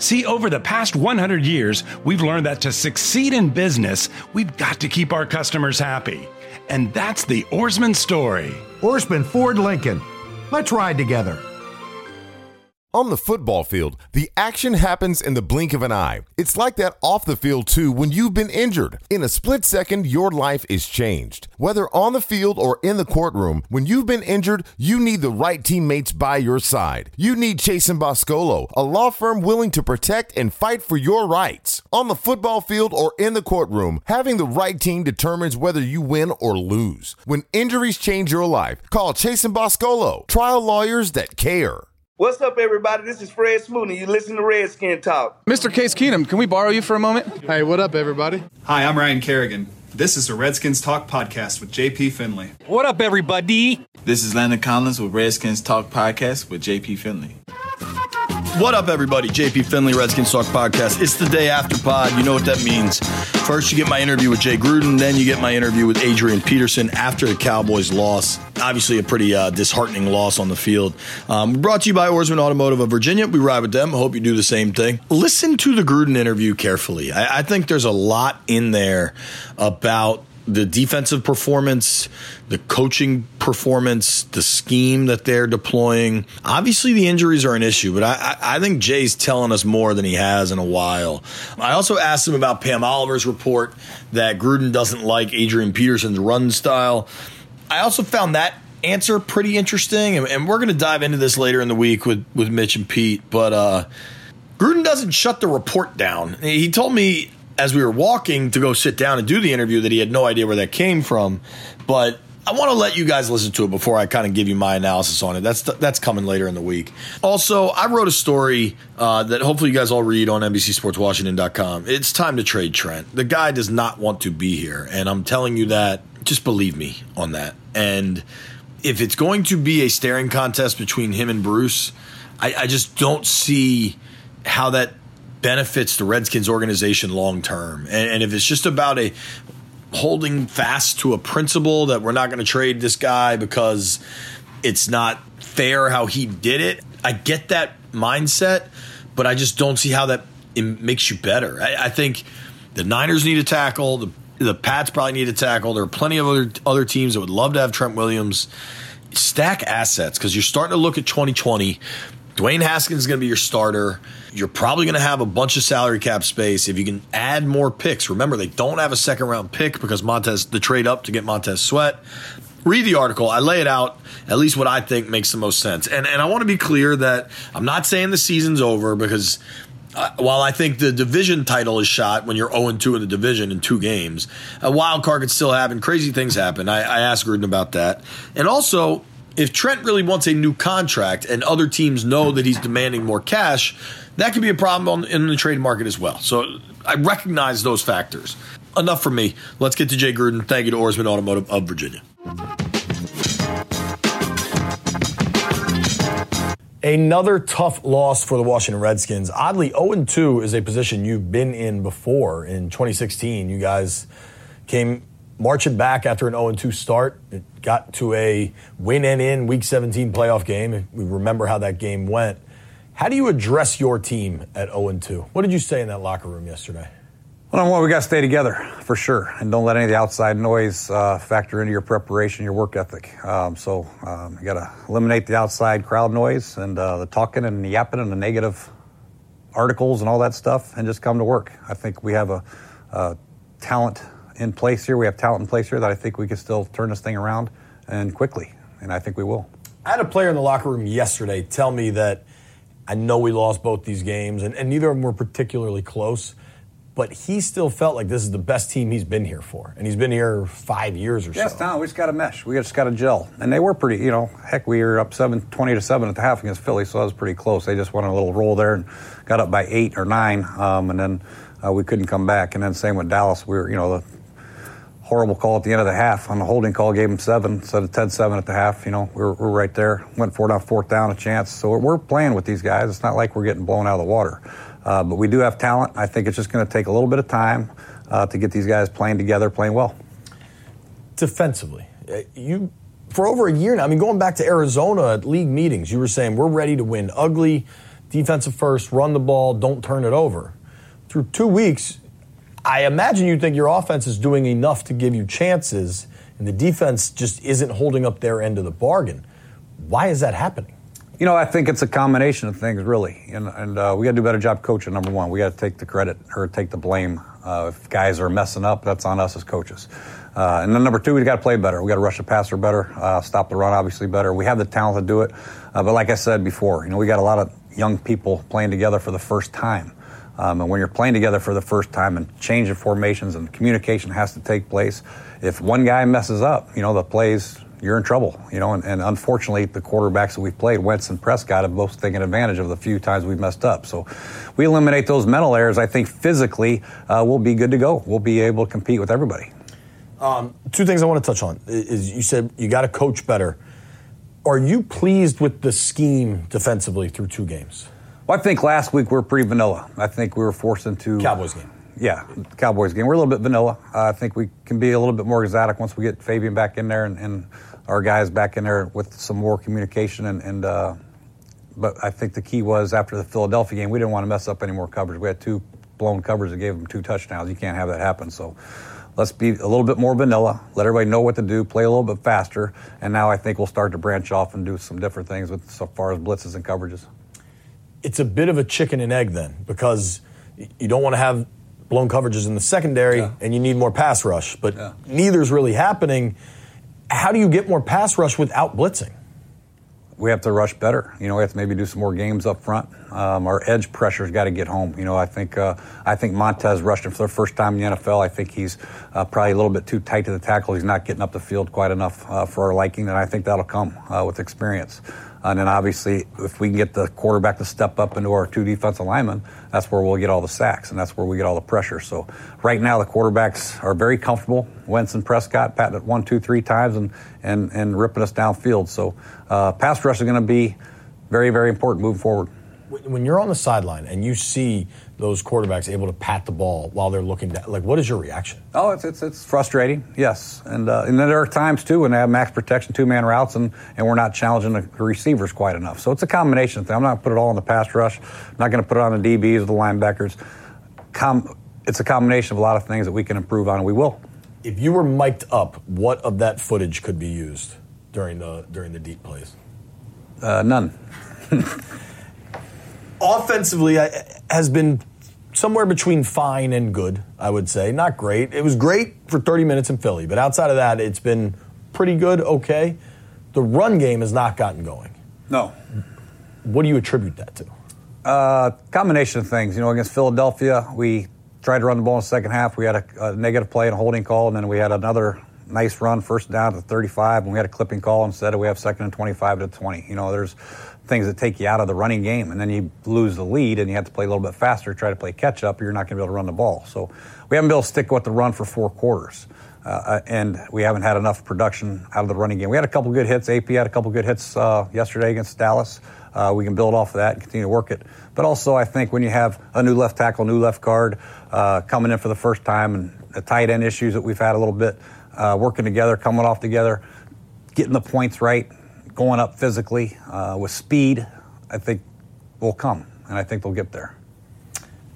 See, over the past 100 years, we've learned that to succeed in business, we've got to keep our customers happy. And that's the Ourisman story. Ourisman Ford Lincoln. Let's ride together. On the football field, the action happens in the blink of an eye. It's like that off the field too when you've been injured. In a split second, your life is changed. Whether on the field or in the courtroom, when you've been injured, you need the right teammates by your side. You need Chasen Boscolo, a law firm willing to protect and fight for your rights. On the football field or in the courtroom, having the right team determines whether you win or lose. When injuries change your life, call Chasen Boscolo, trial lawyers that care. What's up, everybody? This is Fred Smoot, and you listen to Redskin Talk. Mr. Case Keenum, can we borrow you for a moment? Hey, what up, everybody? Hi, I'm Ryan Kerrigan. This is the Redskins Talk Podcast with JP Finley. What up, everybody? This is Landon Collins with Redskins Talk Podcast with JP Finley. What up, everybody? JP Finley, Redskins Talk Podcast. It's the day after pod. You know what that means. First, you get my interview with Jay Gruden. Then you get my interview with Adrian Peterson after the Cowboys loss. Obviously, a pretty uh, disheartening loss on the field. Um, brought to you by Ourisman Automotive of Virginia. We ride with them. Hope you do the same thing. Listen to the Gruden interview carefully. I, I think there's a lot in there about the defensive performance, the coaching performance, the scheme that they're deploying. Obviously, the injuries are an issue, but I, I, think Jay's telling us more than he has in a while. I also asked him about Pam Oliver's report that Gruden doesn't like Adrian Peterson's run style. I also found that answer pretty interesting, and, and we're going to dive into this later in the week with, with Mitch and Pete, but uh, Gruden doesn't shut the report down. He told me as we were walking to go sit down and do the interview that he had no idea where that came from. But I want to let you guys listen to it before I kind of give you my analysis on it. That's that's coming later in the week. Also, I wrote a story uh, that hopefully you guys all read on NBCSportsWashington.com. It's time to trade Trent. The guy does not want to be here, and I'm telling you that. Just believe me on that. And if it's going to be a staring contest between him and Bruce, I, I just don't see how that benefits the Redskins organization long term. And, and if it's just about a holding fast to a principle that we're not going to trade this guy because it's not fair how he did it, I get that mindset, but I just don't see how that makes you better. I, I think the Niners need a tackle. The the Pats probably need a tackle. There are plenty of other other teams that would love to have Trent Williams. Stack assets because you're starting to look at 2020 Dwayne Haskins is going to be your starter. You're probably going to have a bunch of salary cap space if you can add more picks. Remember, they don't have a second round pick because Montez, the trade up to get Montez Sweat. Read the article. I lay it out, at least what I think makes the most sense. And, and I want to be clear that I'm not saying the season's over because uh, while I think the division title is shot when you're 0 2 in the division in two games, a wild card could still happen. Crazy things happen. I, I asked Gruden about that. And also, if Trent really wants a new contract and other teams know that he's demanding more cash, that could be a problem on, in the trade market as well. So I recognize those factors. Enough for me. Let's get to Jay Gruden. Thank you to Ourisman Automotive of Virginia. Another tough loss for the Washington Redskins. Oddly, 0 2 is a position you've been in before. In 2016, you guys came marching back after an 0 2 start. It got to a win and in Week 17 playoff game. We remember how that game went. How do you address your team at 0 2? What did you say in that locker room yesterday? Well, well we got to stay together for sure, and don't let any of the outside noise uh, factor into your preparation, your work ethic. Um, so um, you got to eliminate the outside crowd noise and uh, the talking and the yapping and the negative articles and all that stuff, and just come to work. I think we have a, a talent in place here. We have talent in place here that I think we can still turn this thing around and quickly, and I think we will. I had a player in the locker room yesterday tell me that I know we lost both these games, and, and neither of them were particularly close, but he still felt like this is the best team he's been here for, and he's been here five years or yes, so. Yes, no, we just got to mesh. We just got to gel, and they were pretty. You know, heck, we were up seven, 20 to seven at the half against Philly, so that was pretty close. They just went a little roll there and got up by eight or nine, um, and then uh, we couldn't come back. And then same with Dallas, we were, you know, the horrible call at the end of the half on the holding call, gave him seven instead of 10 7 at the half. You know, we're, we're right there. Went for it on fourth down, a chance. So we're playing with these guys. It's not like we're getting blown out of the water. Uh, but we do have talent. I think it's just going to take a little bit of time uh, to get these guys playing together, playing well. Defensively, uh, you for over a year now. I mean, going back to Arizona at league meetings, you were saying we're ready to win ugly, defensive first, run the ball, don't turn it over. Through two weeks, I imagine you think your offense is doing enough to give you chances, and the defense just isn't holding up their end of the bargain. Why is that happening? You know, I think it's a combination of things, really, and, and uh, we got to do a better job coaching. Number one, we got to take the credit or take the blame. Uh, if guys are messing up, that's on us as coaches. Uh, and then number two, we got to play better. We got to rush the passer better, uh, stop the run obviously better. We have the talent to do it, uh, but like I said before, you know, we got a lot of young people playing together for the first time. Um, and when you're playing together for the first time and changing formations and communication has to take place, if one guy messes up, you know, the plays, you're in trouble, you know, and, and unfortunately the quarterbacks that we've played, Wentz and Prescott, have both taken advantage of the few times we've messed up. So we eliminate those mental errors. I think physically uh, we'll be good to go. We'll be able to compete with everybody. Um, two things I want to touch on is you said you got to coach better. Are you pleased with the scheme defensively through two games? Well, I think last week we were pretty vanilla. I think we were forced into Cowboys game. Yeah, Cowboys game. We're a little bit vanilla. Uh, I think we can be a little bit more exotic once we get Fabian back in there and, and our guys back in there with some more communication. And, and uh, but I think the key was after the Philadelphia game, we didn't want to mess up any more coverage. We had two blown covers that gave them two touchdowns. You can't have that happen. So let's be a little bit more vanilla. Let everybody know what to do. Play a little bit faster. And now I think we'll start to branch off and do some different things with so far as blitzes and coverages it's a bit of a chicken and egg then because you don't want to have blown coverages in the secondary yeah. and you need more pass rush, but yeah. neither's really happening. How do you get more pass rush without blitzing? We have to rush better. You know, we have to maybe do some more games up front. Um, our edge pressure's got to get home. You know, I think uh, I think Montez rushed for the first time in the NFL. I think he's uh, probably a little bit too tight to the tackle. He's not getting up the field quite enough uh, for our liking, and I think that'll come uh, with experience. And then obviously, if we can get the quarterback to step up into our two defensive linemen, that's where we'll get all the sacks and that's where we get all the pressure. So right now, the quarterbacks are very comfortable. Wentz and Prescott patting it one, two, three times and, and, and ripping us downfield. So uh, pass rush is going to be very, very important moving forward. When you're on the sideline and you see those quarterbacks able to pat the ball while they're looking down? Like, what is your reaction? Oh, it's it's, it's frustrating. Yes, and uh, and then there are times too when they have max protection, two man routes, and and we're not challenging the receivers quite enough. So it's a combination thing. I'm not going to put it all on the pass rush. I'm not going to put it on the DBs or the linebackers. Com- it's a combination of a lot of things that we can improve on, and we will. If you were mic'd up, what of that footage could be used during the during the deep plays? Uh, none. Offensively, has been somewhere between fine and good, I would say. Not great. It was great for 30 minutes in Philly, but outside of that, it's been pretty good, okay. The run game has not gotten going. No. What do you attribute that to? Uh, combination of things. You know, against Philadelphia, we tried to run the ball in the second half. We had a, a negative play and a holding call, and then we had another nice run, first down to 35, and we had a clipping call instead of we have second and 25 to 20. You know, there's things that take you out of the running game, and then you lose the lead, and you have to play a little bit faster, try to play catch up, you're not going to be able to run the ball. So we haven't been able to stick with the run for four quarters. Uh, uh, and we haven't had enough production out of the running game. We had a couple good hits. AP had a couple good hits uh, yesterday against Dallas. Uh, we can build off of that and continue to work it. But also, I think when you have a new left tackle, new left guard uh, coming in for the first time, and the tight end issues that we've had a little bit, uh, working together, coming off together, getting the points right, going up physically with speed, I think will come, and I think they'll get there.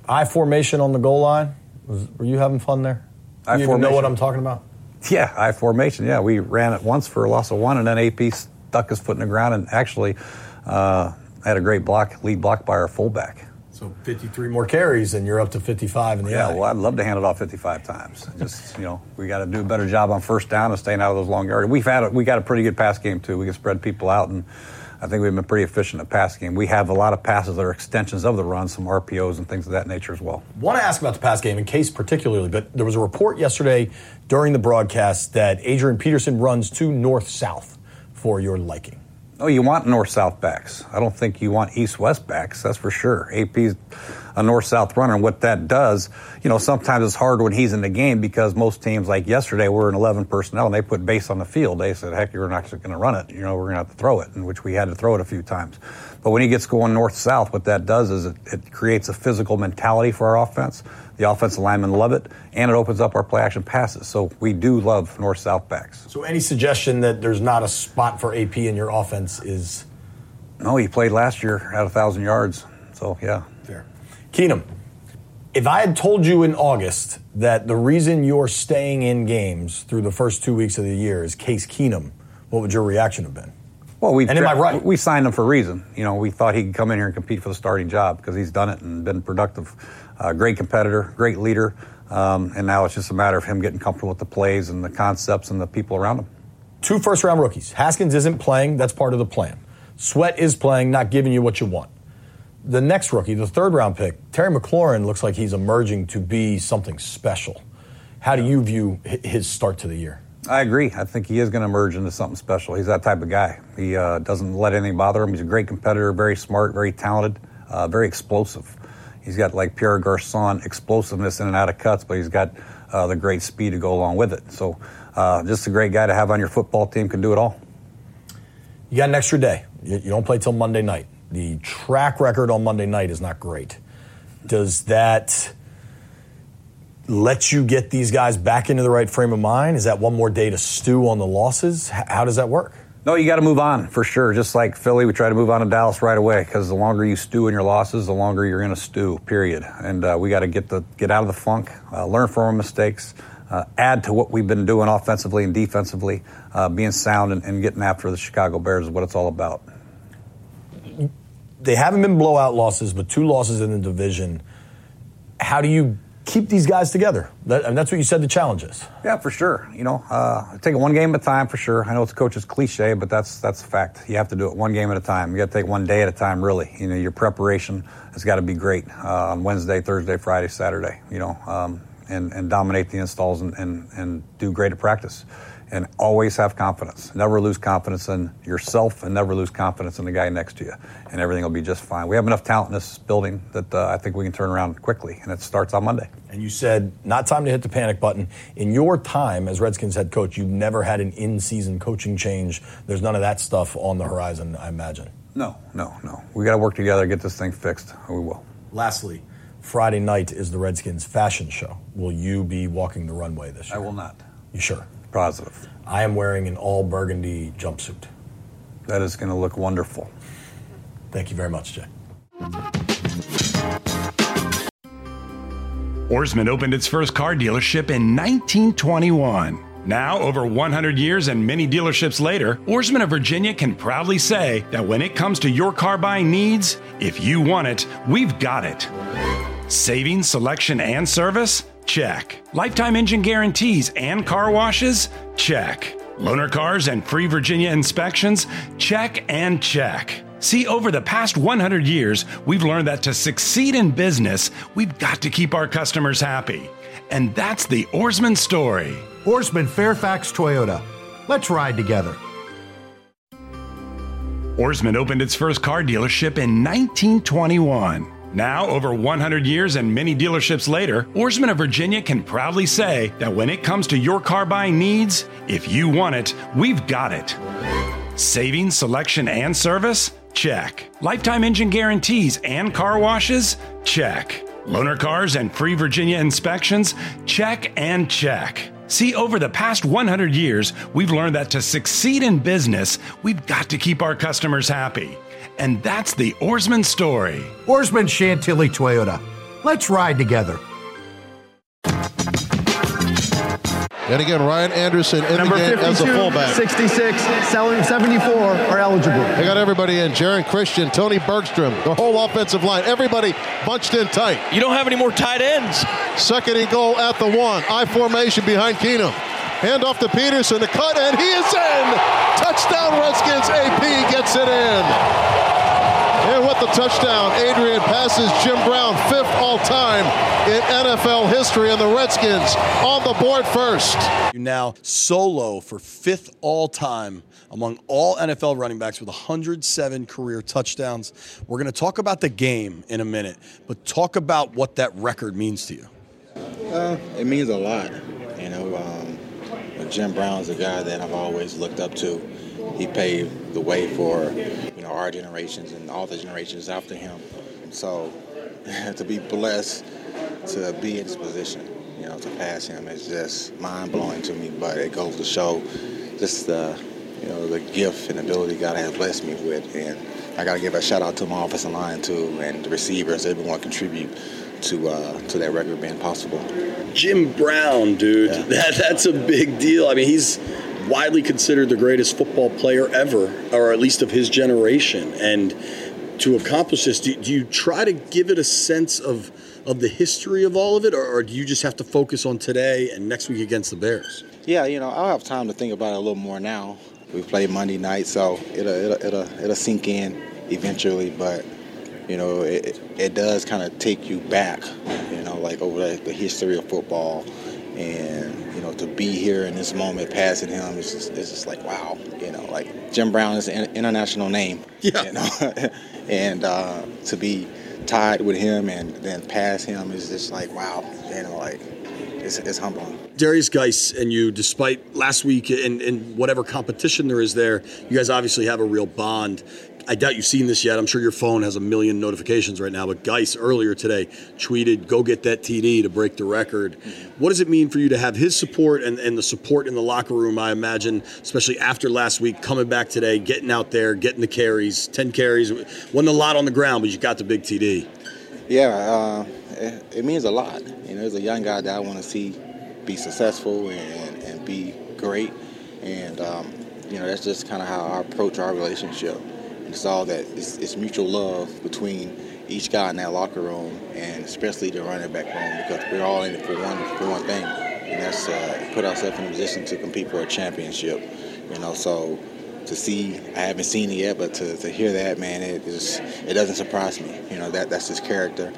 I formation on the goal line. Was, were you having fun there? I you know what I'm talking about? Yeah, I formation. Yeah, we ran it once for a loss of one, and then AP stuck his foot in the ground and actually uh, had a great block, lead block by our fullback. So 53 more carries, and you're up to 55 in the yeah. Well, I'd love to hand it off 55 times. Just you know, we got to do a better job on first down and staying out of those long yards. We've had a, we got a pretty good pass game too. We can spread people out and I think we've been pretty efficient at pass game. We have a lot of passes that are extensions of the run, some RPOs and things of that nature as well. Want to ask about the pass game in case particularly, but there was a report yesterday during the broadcast that Adrian Peterson runs too north south for your liking. Oh, you want north south backs. I don't think you want east west backs. That's for sure. AP's a north-south runner. And what that does, you know, sometimes it's hard when he's in the game because most teams, like yesterday, were in 11 personnel and they put base on the field. They said, "Heck, you're not going to run it. You know, we're going to have to throw it," in which we had to throw it a few times. But when he gets going north-south, what that does is it, it creates a physical mentality for our offense. The offensive linemen love it, and it opens up our play action passes. So we do love north south backs. So any suggestion that there's not a spot for AP in your offense is. No, he played last year at a thousand yards. So yeah, fair. Keenum, if I had told you in August that the reason you're staying in games through the first two weeks of the year is Case Keenum, what would your reaction have been? Well, we and am I right? We signed him for a reason. You know, we thought he could come in here and compete for the starting job because he's done it and been productive. Uh, great competitor, great leader, um, and now it's just a matter of him getting comfortable with the plays and the concepts and the people around him. Two first round rookies. Haskins isn't playing, that's part of the plan. Sweat is playing, not giving you what you want. The next rookie, the third round pick, Terry McLaurin looks like he's emerging to be something special. How do you view his start to the year? I agree. I think he is going to emerge into something special. He's that type of guy. He uh, doesn't let anything bother him. He's a great competitor, very smart, very talented, uh, very explosive. He's got like Pierre Garcon explosiveness in and out of cuts, but he's got uh, the great speed to go along with it. So, uh, just a great guy to have on your football team. Can do it all. You got an extra day. You, you don't play till Monday night. The track record on Monday night is not great. Does that let you get these guys back into the right frame of mind? Is that one more day to stew on the losses? How does that work? No, you got to move on for sure. Just like Philly, we try to move on to Dallas right away because the longer you stew in your losses, the longer you're going to stew. Period. And uh, we got to get the get out of the funk, uh, learn from our mistakes, uh, add to what we've been doing offensively and defensively, uh, being sound and, and getting after the Chicago Bears is what it's all about. They haven't been blowout losses, but two losses in the division. How do you keep these guys together. That, and that's what you said the challenge is. Yeah, for sure. You know, uh, take it one game at a time for sure. I know it's a coach's cliche, but that's that's a fact. You have to do it one game at a time. You got to take one day at a time. Really, you know, your preparation has got to be great uh, on Wednesday, Thursday, Friday, Saturday. You know, um, and and dominate the installs and and, and do great at practice and always have confidence. Never lose confidence in yourself and never lose confidence in the guy next to you, and everything will be just fine. We have enough talent in this building that uh, I think we can turn around quickly, and it starts on Monday. And you said, not time to hit the panic button. In your time as Redskins head coach, you've never had an in season coaching change. There's none of that stuff on the horizon, I imagine. No, no, no. We got to work together, get this thing fixed, and we will. Lastly, Friday night is the Redskins fashion show. Will you be walking the runway this year? I will not. You sure? Positive. I am wearing an all burgundy jumpsuit. That is going to look wonderful. Thank you very much, Jay. Ourisman opened its first car dealership in 1921. Now, over 100 years and many dealerships later, Ourisman of Virginia can proudly say that when it comes to your car buying needs, if you want it, we've got it. Saving, selection, and service? Check. Lifetime engine guarantees and car washes? Check. Loaner cars and free Virginia inspections? Check and check. See, over the past 100 years, we've learned that to succeed in business, we've got to keep our customers happy. And that's the Ourisman story. Ourisman Fairfax Toyota. Let's ride together. Ourisman opened its first car dealership in 1921. Now, over 100 years and many dealerships later, Ourisman of Virginia can proudly say that when it comes to your car buying needs, if you want it, we've got it. Saving, selection, and service? Check. Lifetime engine guarantees and car washes? Check. Loaner cars and free Virginia inspections? Check and check. See, over the past 100 years, we've learned that to succeed in business, we've got to keep our customers happy. And that's the Ourisman story. Ourisman Chantilly Toyota. Let's ride together. And again, Ryan Anderson in Number the game 52, as a fullback. 66, 74 are eligible. They got everybody in. Geron Christian, Tony Bergstrom, the whole offensive line, everybody bunched in tight. You don't have any more tight ends. Second and goal at the one. I formation behind Keenum. Hand off to Peterson, the cut, and he is in. Touchdown Redskins. AP gets it in. And with the touchdown, Adrian passes Jim Brown, fifth all time in NFL history, and the Redskins on the board first. You now solo for fifth all time among all NFL running backs with 107 career touchdowns. We're going to talk about the game in a minute, but talk about what that record means to you. Uh, it means a lot. You know, um, Jim Brown's a guy that I've always looked up to. He paved the way for you know our generations and all the generations after him. So to be blessed to be in this position, you know, to pass him is just mind blowing to me. But it goes to show just the you know the gift and ability God has blessed me with, and I got to give a shout out to my offensive line too, and the receivers. Everyone contribute to uh, to that record being possible. Jim Brown, dude, Yeah. that, that's a big deal. I mean, he's widely considered the greatest football player ever, or at least of his generation. And to accomplish this, do, do you try to give it a sense of of the history of all of it, or, or do you just have to focus on today and next week against the Bears? Yeah, you know, I'll have time to think about it a little more now. We play Monday night, so it'll it'll it'll, it'll sink in eventually. But you know, it, it does kind of take you back, you know, like over the, the history of football, and you know, to be here in this moment, passing him, it's just, it's just like wow, you know, like Jim Brown is an international name, yeah, you know, and uh, to be tied with him and then pass him is just like wow, you know, like it's, it's humbling. Derrius Guice and you, despite last week and, and whatever competition there is there, you guys obviously have a real bond. I doubt you've seen this yet. I'm sure your phone has a million notifications right now. But Guice earlier today tweeted, "Go get that TD to break the record." What does it mean for you to have his support and, and the support in the locker room? I imagine, especially after last week, coming back today, getting out there, getting the carries, ten carries, wasn't a lot on the ground, but you got the big TD. Yeah, uh, it, it means a lot. You know, as a young guy that I want to see be successful and, and be great, and um, you know that's just kind of how I approach our relationship. All that it's, it's mutual love between each guy in that locker room, and especially the running back room, because we're all in it for one for one thing, and that's uh, put ourselves in a position to compete for a championship. You know, so to see, I haven't seen it yet, but to, to hear that, man, it is it doesn't surprise me. You know, that that's his character,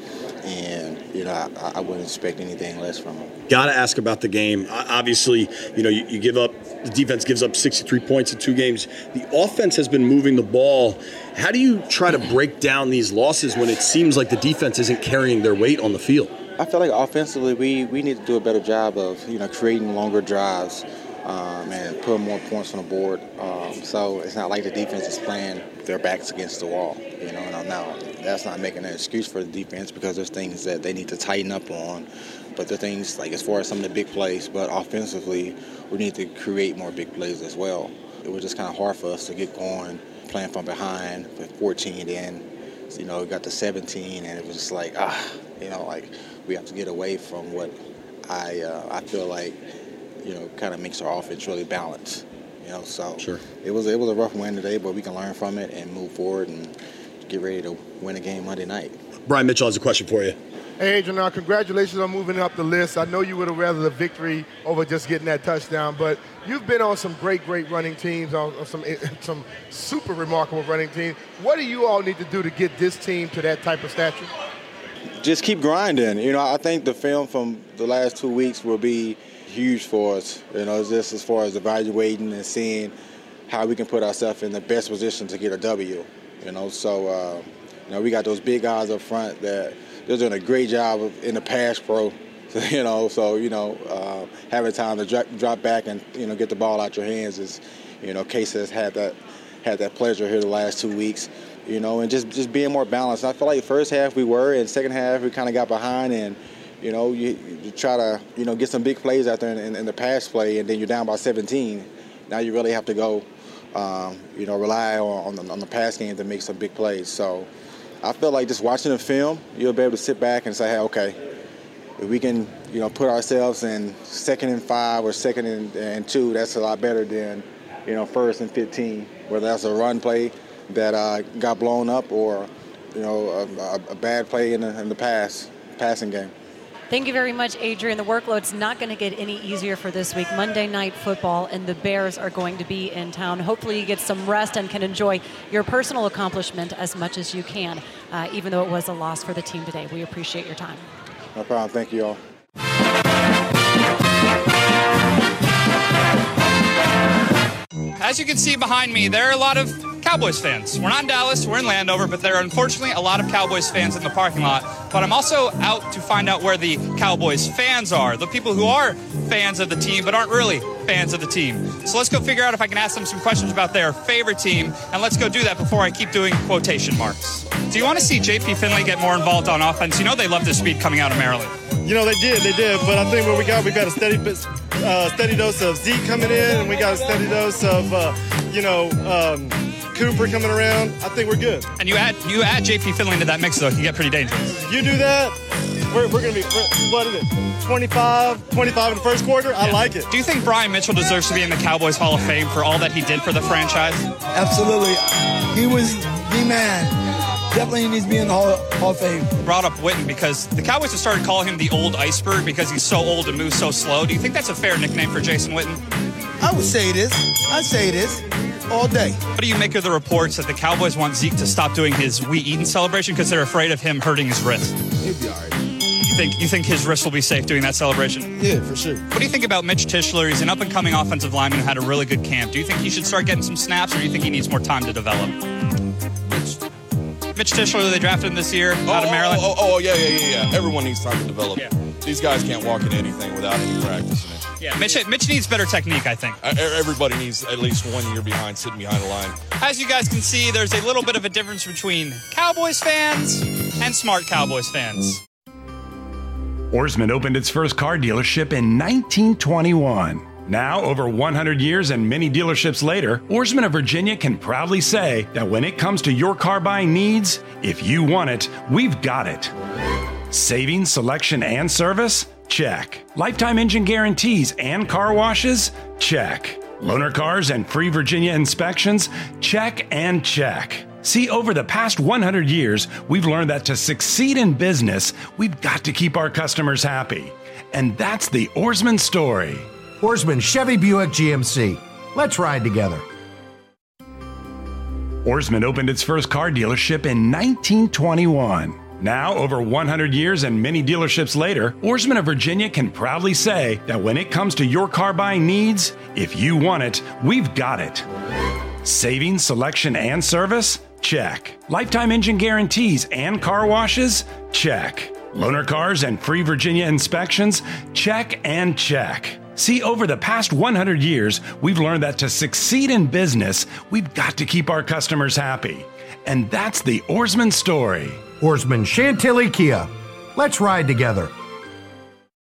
and you know, I, I wouldn't expect anything less from him. Got to ask about the game. Obviously, you know, you, you give up, the defense gives up 63 points in two games. The offense has been moving the ball. How do you try to break down these losses when it seems like the defense isn't carrying their weight on the field? I feel like offensively, we, we need to do a better job of you know creating longer drives um, and putting more points on the board. Um, so it's not like the defense is playing their backs against the wall. You know, and now that's not making an excuse for the defense because there's things that they need to tighten up on. But the things like as far as some of the big plays, but offensively, we need to create more big plays as well. It was just kind of hard for us to get going, playing from behind with 14 in. You know, we got to 17, and it was just like ah, you know, like we have to get away from what I uh, I feel like you know kind of makes our offense really balanced. You know, so Sure. it was it was a rough win today, but we can learn from it and move forward and get ready to win a game Monday night. Brian Mitchell has a question for you. Hey, Adrian, uh, congratulations on moving up the list. I know you would have rather the victory over just getting that touchdown, but you've been on some great, great running teams, on, on some some super remarkable running teams. What do you all need to do to get this team to that type of stature? just keep grinding. You know, I think the film from the last two weeks will be huge for us. You know, just as far as evaluating and seeing how we can put ourselves in the best position to get a W. You know, so uh, you know we got those big guys up front that they're doing a great job of, in the pass pro. So, you know, so you know, uh, having time to drop, drop back and you know get the ball out your hands is, you know, Case has had that had that pleasure here the last two weeks you know, and just just being more balanced. I feel like first half we were, and second half we kind of got behind, and you know, you, you try to you know get some big plays out there in, in, in the pass play, and then you're down by 17. Now you really have to go, um, you know, rely on, on, the, on the pass game to make some big plays. So I feel like just watching the film, you'll be able to sit back and say, hey, okay, if we can, you know, put ourselves in second and five or second and, and two, that's a lot better than, you know, first and 15, whether that's a run play that uh, got blown up or, you know, a, a, a bad play in the, in the pass, passing game. Thank you very much, Adrian. The workload's not going to get any easier for this week. Monday night football, and the Bears are going to be in town. Hopefully, you get some rest and can enjoy your personal accomplishment as much as you can, uh, even though it was a loss for the team today. We appreciate your time. No problem. Thank you all. As you can see behind me, there are a lot of Cowboys fans. We're not in Dallas, we're in Landover, but there are unfortunately a lot of Cowboys fans in the parking lot. But I'm also out to find out where the Cowboys fans are, the people who are fans of the team but aren't really fans of the team. So let's go figure out if I can ask them some questions about their favorite team, and let's go do that before I keep doing quotation marks. Do you want to see JP Finley get more involved on offense? You know they love this speed coming out of Maryland. You know they did, they did, but I think what we got, we got a steady, uh, steady dose of Zeke coming in, and we got a steady dose of, uh, you know, um, Cooper coming around. I think we're good. And you add you add JP Finley to that mix, though, it can get pretty dangerous. You do that, we're, we're going to be, what is it, 25, 25 in the first quarter? I like it. Do you think Brian Mitchell deserves to be in the Cowboys Hall of Fame for all that he did for the franchise? Absolutely. He was the man. Definitely needs to be in the Hall, Hall of Fame. Brought up Witten because the Cowboys have started calling him the old iceberg because he's so old and moves so slow. Do you think that's a fair nickname for Jason Witten? I would say it is. I'd say it is. All day. What do you make of the reports that the Cowboys want Zeke to stop doing his We Eatin' celebration because they're afraid of him hurting his wrist? He'll be all right. You think you think his wrist will be safe doing that celebration? Yeah, for sure. What do you think about Mitch Tischler? He's an up and coming offensive lineman who had a really good camp. Do you think he should start getting some snaps, or do you think he needs more time to develop? Mitch Tischler, who they drafted him this year oh, out of oh, oh, Maryland. Oh, oh, oh, yeah, yeah, yeah, yeah. Everyone needs time to develop. Yeah. These guys can't walk in anything without any practice. In it. Yeah, Mitch, Mitch needs better technique, I think. Uh, Everybody needs at least one year behind, sitting behind the line. As you guys can see, there's a little bit of a difference between Cowboys fans and smart Cowboys fans. Ourisman opened its first car dealership in 1921. Now, over 100 years and many dealerships later, Ourisman of Virginia can proudly say that when it comes to your car buying needs, if you want it, we've got it. Saving, selection, and service? Check. Lifetime engine guarantees and car washes? Check. Loaner cars and free Virginia inspections? Check and check. See, over the past 100 years, we've learned that to succeed in business, we've got to keep our customers happy. And that's the Ourisman story. Ourisman Chevy Buick GMC. Let's ride together. Oarsman opened its first car dealership in 1921. Now, over 100 years and many dealerships later, Ourisman of Virginia can proudly say that when it comes to your car buying needs, if you want it, we've got it. Savings, selection, and service? Check. Lifetime engine guarantees and car washes? Check. Loaner cars and free Virginia inspections? Check and check. See, over the past 100 years, we've learned that to succeed in business, we've got to keep our customers happy. And that's the Ourisman story. Ourisman Chantilly Kia. Let's ride together.